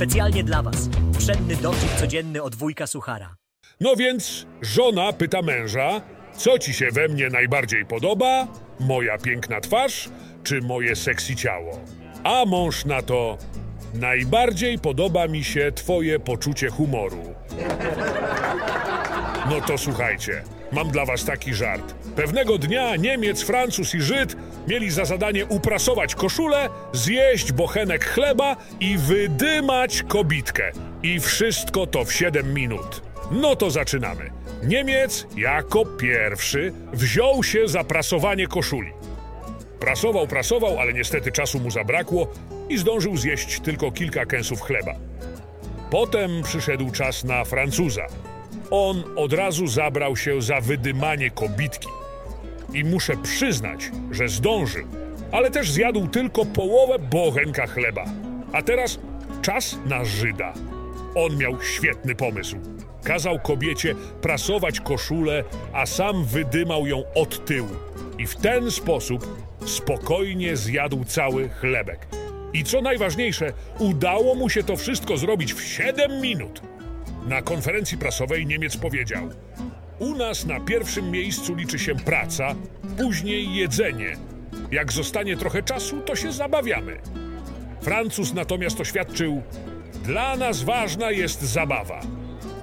Specjalnie dla was. Pszenny dowcip codzienny od wujka Suchara. No więc żona pyta męża, co ci się we mnie najbardziej podoba? Moja piękna twarz czy moje seksy ciało? A mąż na to, najbardziej podoba mi się twoje poczucie humoru. No to słuchajcie, mam dla was taki żart. Pewnego dnia Niemiec, Francuz i Żyd mieli za zadanie uprasować koszulę, zjeść bochenek chleba i wydymać kobitkę. I wszystko to w 7 minut. No to zaczynamy. Niemiec jako pierwszy wziął się za prasowanie koszuli. Prasował, prasował, ale niestety czasu mu zabrakło i zdążył zjeść tylko kilka kęsów chleba. Potem przyszedł czas na Francuza. On od razu zabrał się za wydymanie kobitki. I muszę przyznać, że zdążył, ale też zjadł tylko połowę bochenka chleba. A teraz czas na Żyda. On miał świetny pomysł. Kazał kobiecie prasować koszulę, a sam wydymał ją od tyłu. I w ten sposób spokojnie zjadł cały chlebek. I co najważniejsze, udało mu się to wszystko zrobić w 7 minut. Na konferencji prasowej Niemiec powiedział: U nas na pierwszym miejscu liczy się praca, później jedzenie. Jak zostanie trochę czasu, to się zabawiamy. Francuz natomiast oświadczył: Dla nas ważna jest zabawa.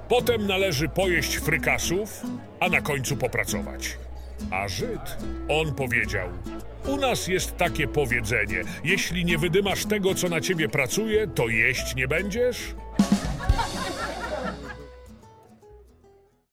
Potem należy pojeść frykasów, a na końcu popracować. A Żyd, on powiedział: U nas jest takie powiedzenie: jeśli nie wydymasz tego, co na ciebie pracuje, to jeść nie będziesz? Yeah.